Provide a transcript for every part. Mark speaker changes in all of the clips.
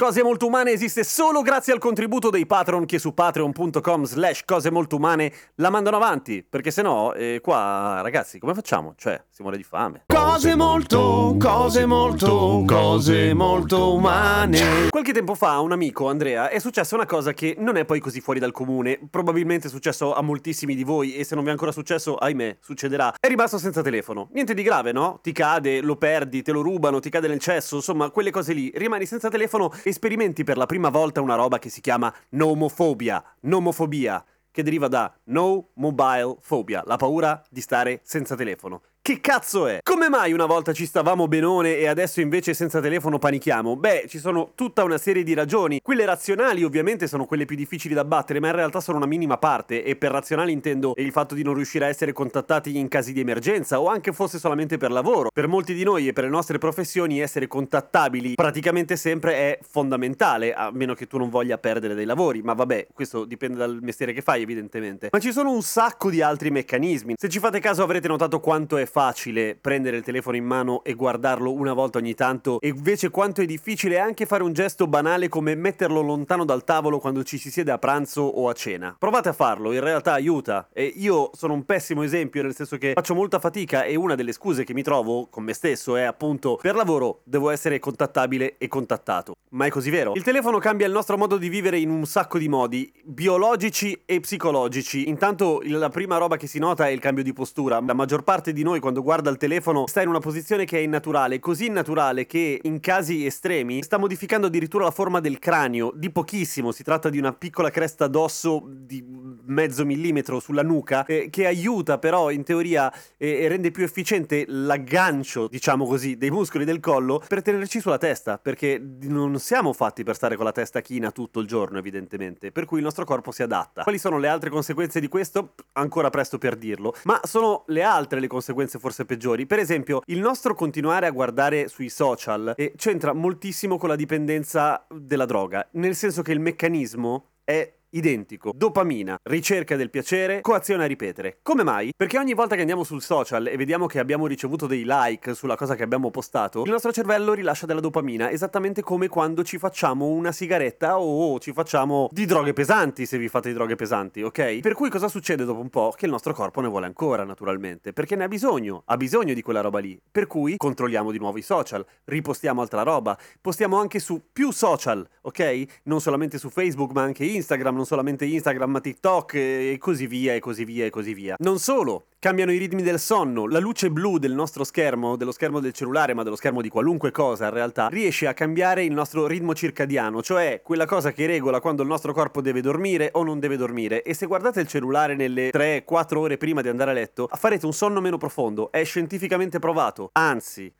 Speaker 1: Cose Molto Umane esiste solo grazie al contributo dei patron che su patreon.com slash cose molto umane la mandano avanti, perché se no, eh, qua ragazzi, come facciamo? Cioè, si muore di fame.
Speaker 2: Cose molto, cose molto, cose molto umane.
Speaker 1: Qualche tempo fa a un amico, Andrea, è successa una cosa che non è poi così fuori dal comune, probabilmente è successo a moltissimi di voi e se non vi è ancora successo, ahimè, succederà. È rimasto senza telefono. Niente di grave, no? Ti cade, lo perdi, te lo rubano, ti cade nel cesso, insomma, quelle cose lì. Rimani senza telefono sperimenti per la prima volta una roba che si chiama nomofobia, nomofobia, che deriva da no mobile phobia, la paura di stare senza telefono. Che cazzo è? Come mai una volta ci stavamo benone e adesso invece senza telefono panichiamo? Beh, ci sono tutta una serie di ragioni. Quelle razionali ovviamente sono quelle più difficili da battere, ma in realtà sono una minima parte e per razionali intendo il fatto di non riuscire a essere contattati in casi di emergenza o anche fosse solamente per lavoro. Per molti di noi e per le nostre professioni essere contattabili praticamente sempre è fondamentale, a meno che tu non voglia perdere dei lavori, ma vabbè, questo dipende dal mestiere che fai evidentemente. Ma ci sono un sacco di altri meccanismi. Se ci fate caso avrete notato quanto è facile prendere il telefono in mano e guardarlo una volta ogni tanto, e invece quanto è difficile anche fare un gesto banale come metterlo lontano dal tavolo quando ci si siede a pranzo o a cena. Provate a farlo, in realtà aiuta. E io sono un pessimo esempio, nel senso che faccio molta fatica e una delle scuse che mi trovo con me stesso è appunto per lavoro devo essere contattabile e contattato. Ma è così vero. Il telefono cambia il nostro modo di vivere in un sacco di modi, biologici e psicologici. Intanto la prima roba che si nota è il cambio di postura. La maggior parte di noi quando guarda il telefono sta in una posizione che è innaturale, così innaturale che in casi estremi sta modificando addirittura la forma del cranio, di pochissimo, si tratta di una piccola cresta d'osso di mezzo millimetro sulla nuca, eh, che aiuta però in teoria eh, e rende più efficiente l'aggancio, diciamo così, dei muscoli del collo per tenerci sulla testa, perché non siamo fatti per stare con la testa china tutto il giorno, evidentemente, per cui il nostro corpo si adatta. Quali sono le altre conseguenze di questo? Ancora presto per dirlo, ma sono le altre le conseguenze conseguenze forse peggiori. Per esempio, il nostro continuare a guardare sui social eh, c'entra moltissimo con la dipendenza della droga, nel senso che il meccanismo è identico. Dopamina, ricerca del piacere, coazione a ripetere. Come mai? Perché ogni volta che andiamo sul social e vediamo che abbiamo ricevuto dei like sulla cosa che abbiamo postato, il nostro cervello rilascia della dopamina, esattamente come quando ci facciamo una sigaretta o ci facciamo di droghe pesanti, se vi fate di droghe pesanti, ok? Per cui cosa succede dopo un po'? Che il nostro corpo ne vuole ancora, naturalmente, perché ne ha bisogno, ha bisogno di quella roba lì. Per cui controlliamo di nuovo i social, ripostiamo altra roba, postiamo anche su più social, ok? Non solamente su Facebook, ma anche Instagram, non solamente Instagram ma TikTok e così via e così via e così via. Non solo, cambiano i ritmi del sonno, la luce blu del nostro schermo, dello schermo del cellulare ma dello schermo di qualunque cosa in realtà, riesce a cambiare il nostro ritmo circadiano, cioè quella cosa che regola quando il nostro corpo deve dormire o non deve dormire. E se guardate il cellulare nelle 3-4 ore prima di andare a letto farete un sonno meno profondo, è scientificamente provato, anzi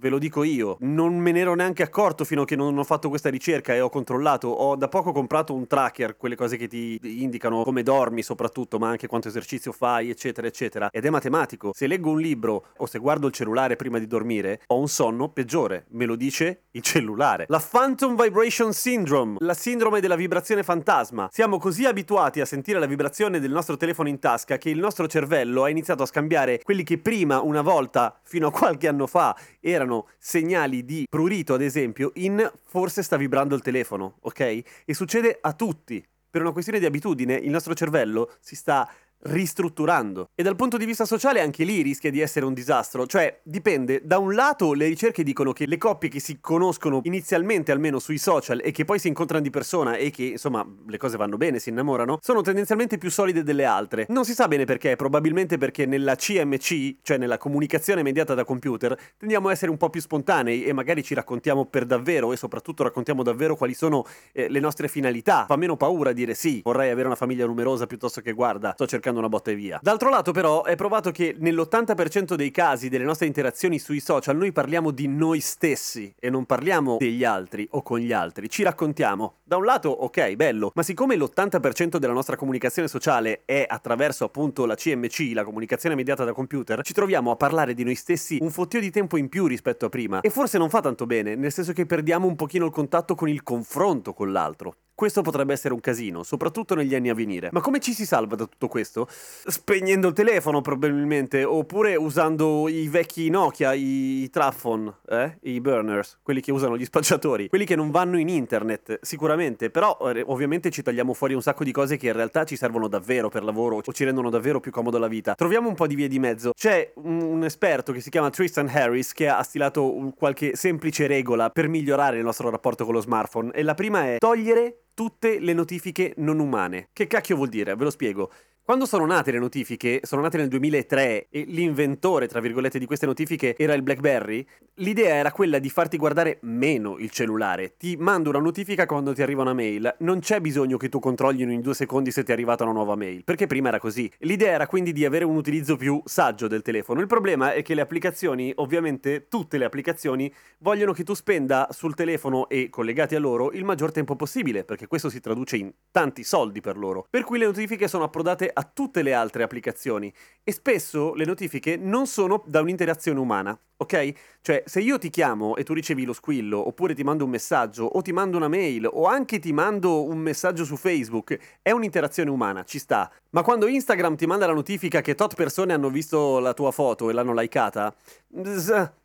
Speaker 1: ve lo dico io, non me ne ero neanche accorto fino a che non ho fatto questa ricerca e ho controllato. Ho da poco comprato un tracker, quelle cose che ti indicano come dormi soprattutto, ma anche quanto esercizio fai, eccetera, eccetera. Ed è matematico. Se leggo un libro o se guardo il cellulare prima di dormire, ho un sonno peggiore. Me lo dice il cellulare. La Phantom Vibration Syndrome, la sindrome della vibrazione fantasma. Siamo così abituati a sentire la vibrazione del nostro telefono in tasca che il nostro cervello ha iniziato a scambiare quelli che prima, una volta, fino a qualche anno fa, erano erano segnali di prurito, ad esempio, in forse sta vibrando il telefono, ok? E succede a tutti. Per una questione di abitudine, il nostro cervello si sta ristrutturando. E dal punto di vista sociale anche lì rischia di essere un disastro, cioè dipende, da un lato le ricerche dicono che le coppie che si conoscono inizialmente almeno sui social e che poi si incontrano di persona e che insomma le cose vanno bene, si innamorano, sono tendenzialmente più solide delle altre. Non si sa bene perché, probabilmente perché nella CMC, cioè nella comunicazione mediata da computer, tendiamo a essere un po' più spontanei e magari ci raccontiamo per davvero e soprattutto raccontiamo davvero quali sono eh, le nostre finalità. Fa meno paura dire sì, vorrei avere una famiglia numerosa piuttosto che guarda, sto cercando pescando una botta e via. D'altro lato però è provato che nell'80% dei casi delle nostre interazioni sui social noi parliamo di noi stessi e non parliamo degli altri o con gli altri, ci raccontiamo. Da un lato ok, bello, ma siccome l'80% della nostra comunicazione sociale è attraverso appunto la CMC, la comunicazione mediata da computer, ci troviamo a parlare di noi stessi un fottio di tempo in più rispetto a prima e forse non fa tanto bene, nel senso che perdiamo un pochino il contatto con il confronto con l'altro. Questo potrebbe essere un casino, soprattutto negli anni a venire. Ma come ci si salva da tutto questo? Spegnendo il telefono probabilmente, oppure usando i vecchi Nokia, i, Trafon, eh? i burners, quelli che usano gli spacciatori, quelli che non vanno in internet, sicuramente, però eh, ovviamente ci tagliamo fuori un sacco di cose che in realtà ci servono davvero per lavoro o ci rendono davvero più comodo la vita. Troviamo un po' di vie di mezzo. C'è un, esperto che si chiama Tristan Harris che ha stilato qualche semplice regola per migliorare il nostro rapporto con lo smartphone e la prima è togliere tutte le notifiche non umane. Che cacchio vuol dire? Ve lo spiego. Quando sono nate le notifiche, sono nate nel 2003 e l'inventore, tra virgolette, di queste notifiche era il BlackBerry, l'idea era quella di farti guardare meno il cellulare. Ti mando una notifica quando ti arriva una mail, non c'è bisogno che tu controlli in due secondi se ti è arrivata una nuova mail, perché prima era così. L'idea era quindi di avere un utilizzo più saggio del telefono. Il problema è che le applicazioni, ovviamente tutte le applicazioni, vogliono che tu spenda sul telefono e collegati a loro il maggior tempo possibile, perché questo si traduce in tanti soldi per loro. Per cui le notifiche sono approdate a tutte le altre applicazioni e spesso le notifiche non sono da un'interazione umana, ok? Cioè, se io ti chiamo e tu ricevi lo squillo, oppure ti mando un messaggio, o ti mando una mail, o anche ti mando un messaggio su Facebook, è un'interazione umana, ci sta. Ma quando Instagram ti manda la notifica che tot persone hanno visto la tua foto e l'hanno likeata,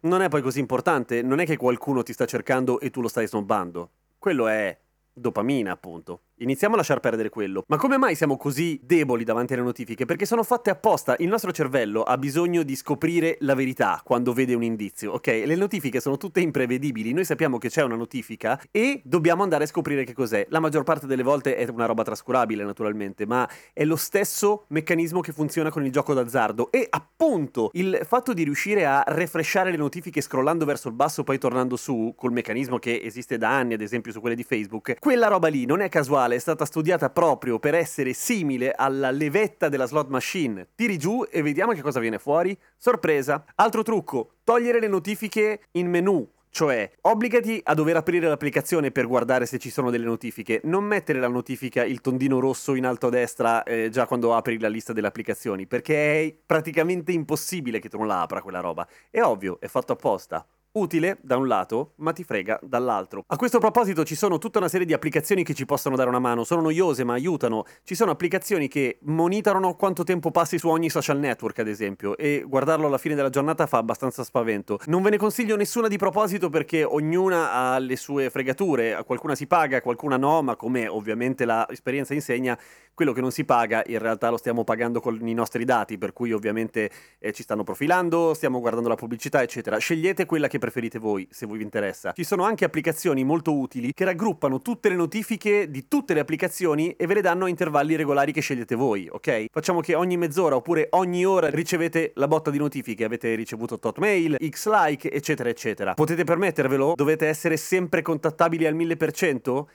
Speaker 1: non è poi così importante, non è che qualcuno ti sta cercando e tu lo stai snobbando. Quello è dopamina, appunto. Iniziamo a lasciar perdere quello. Ma come mai siamo così deboli davanti alle notifiche? Perché sono fatte apposta. Il nostro cervello ha bisogno di scoprire la verità quando vede un indizio, ok? Le notifiche sono tutte imprevedibili. Noi sappiamo che c'è una notifica e dobbiamo andare a scoprire che cos'è. La maggior parte delle volte è una roba trascurabile, naturalmente, ma è lo stesso meccanismo che funziona con il gioco d'azzardo. E appunto il fatto di riuscire a refreshare le notifiche scrollando verso il basso, poi tornando su, col meccanismo che esiste da anni, ad esempio su quelle di Facebook, quella roba lì non è casuale quale è stata studiata proprio per essere simile alla levetta della slot machine. Tiri giù e vediamo che cosa viene fuori. Sorpresa. Altro trucco, togliere le notifiche in menu. Cioè, obbligati a dover aprire l'applicazione per guardare se ci sono delle notifiche. Non mettere la notifica, il tondino rosso in alto a destra, eh, già quando apri la lista delle applicazioni, perché è praticamente impossibile che tu non la apra quella roba. È ovvio, è fatto apposta. Utile da un lato, ma ti frega dall'altro. A questo proposito ci sono tutta una serie di applicazioni che ci possono dare una mano, sono noiose ma aiutano. Ci sono applicazioni che monitorano quanto tempo passi su ogni social network, ad esempio, e guardarlo alla fine della giornata fa abbastanza spavento. Non ve ne consiglio nessuna di proposito perché ognuna ha le sue fregature, qualcuna si paga, qualcuna no, ma come ovviamente l'esperienza insegna, quello che non si paga in realtà lo stiamo pagando con i nostri dati, per cui ovviamente eh, ci stanno profilando, stiamo guardando la pubblicità, eccetera. Scegliete quella che preferite voi, se vi interessa. Ci sono anche applicazioni molto utili che raggruppano tutte le notifiche di tutte le applicazioni e ve le danno a intervalli regolari che scegliete voi, ok? Facciamo che ogni mezz'ora oppure ogni ora ricevete la botta di notifiche, avete ricevuto tot mail, x like, eccetera, eccetera. Potete permettervelo? Dovete essere sempre contattabili al 1000%?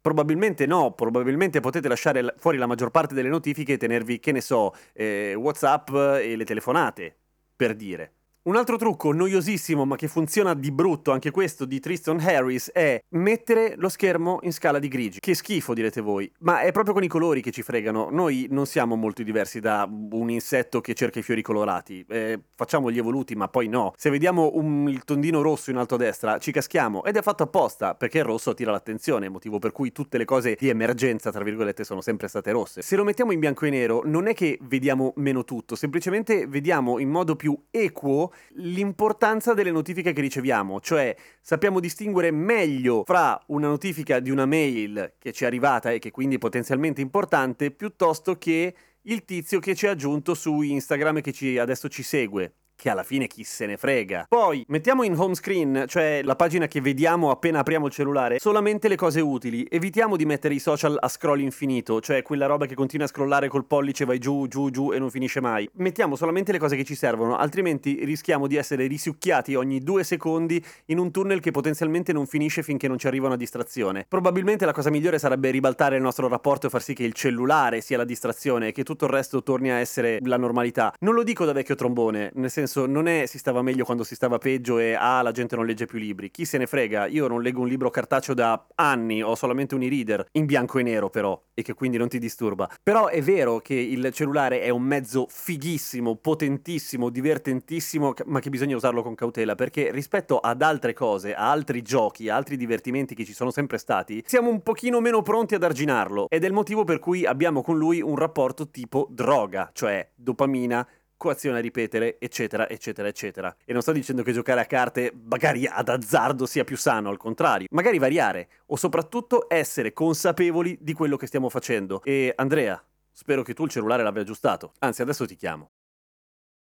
Speaker 1: Probabilmente no, probabilmente potete lasciare fuori la maggior parte delle notifiche e tenervi, che ne so, eh, WhatsApp e le telefonate, per dire. Un altro trucco noiosissimo ma che funziona di brutto, anche questo di Tristan Harris, è mettere lo schermo in scala di grigi. Che schifo direte voi, ma è proprio con i colori che ci fregano. Noi non siamo molto diversi da un insetto che cerca i fiori colorati. Eh, facciamo gli evoluti, ma poi no. Se vediamo un, il tondino rosso in alto a destra, ci caschiamo ed è fatto apposta perché il rosso attira l'attenzione, motivo per cui tutte le cose di emergenza, tra virgolette, sono sempre state rosse. Se lo mettiamo in bianco e nero, non è che vediamo meno tutto, semplicemente vediamo in modo più equo l'importanza delle notifiche che riceviamo, cioè sappiamo distinguere meglio fra una notifica di una mail che ci è arrivata e che quindi è potenzialmente importante piuttosto che il tizio che ci ha aggiunto su Instagram e che ci, adesso ci segue che alla fine chi se ne frega. Poi mettiamo in home screen, cioè la pagina che vediamo appena apriamo il cellulare, solamente le cose utili. Evitiamo di mettere i social a scroll infinito, cioè quella roba che continua a scrollare col pollice, vai giù, giù, giù e non finisce mai. Mettiamo solamente le cose che ci servono, altrimenti rischiamo di essere risucchiati ogni due secondi in un tunnel che potenzialmente non finisce finché non ci arriva una distrazione. Probabilmente la cosa migliore sarebbe ribaltare il nostro rapporto e far sì che il cellulare sia la distrazione e che tutto il resto torni a essere la normalità. Non lo dico da vecchio trombone, nel senso non è si stava meglio quando si stava peggio e ah la gente non legge più libri. Chi se ne frega? Io non leggo un libro cartaceo da anni, ho solamente un e-reader, in bianco e nero però, e che quindi non ti disturba. Però è vero che il cellulare è un mezzo fighissimo, potentissimo, divertentissimo, ma che bisogna usarlo con cautela, perché rispetto ad altre cose, a altri giochi, a altri divertimenti che ci sono sempre stati, siamo un pochino meno pronti ad arginarlo. Ed è il motivo per cui abbiamo con lui un rapporto tipo droga, cioè dopamina, coazione a ripetere, eccetera, eccetera, eccetera. E non sto dicendo che giocare a carte, magari ad azzardo, sia più sano, al contrario. Magari variare, o soprattutto essere consapevoli di quello che stiamo facendo. E Andrea, spero che tu il cellulare l'abbia aggiustato. Anzi, adesso ti chiamo.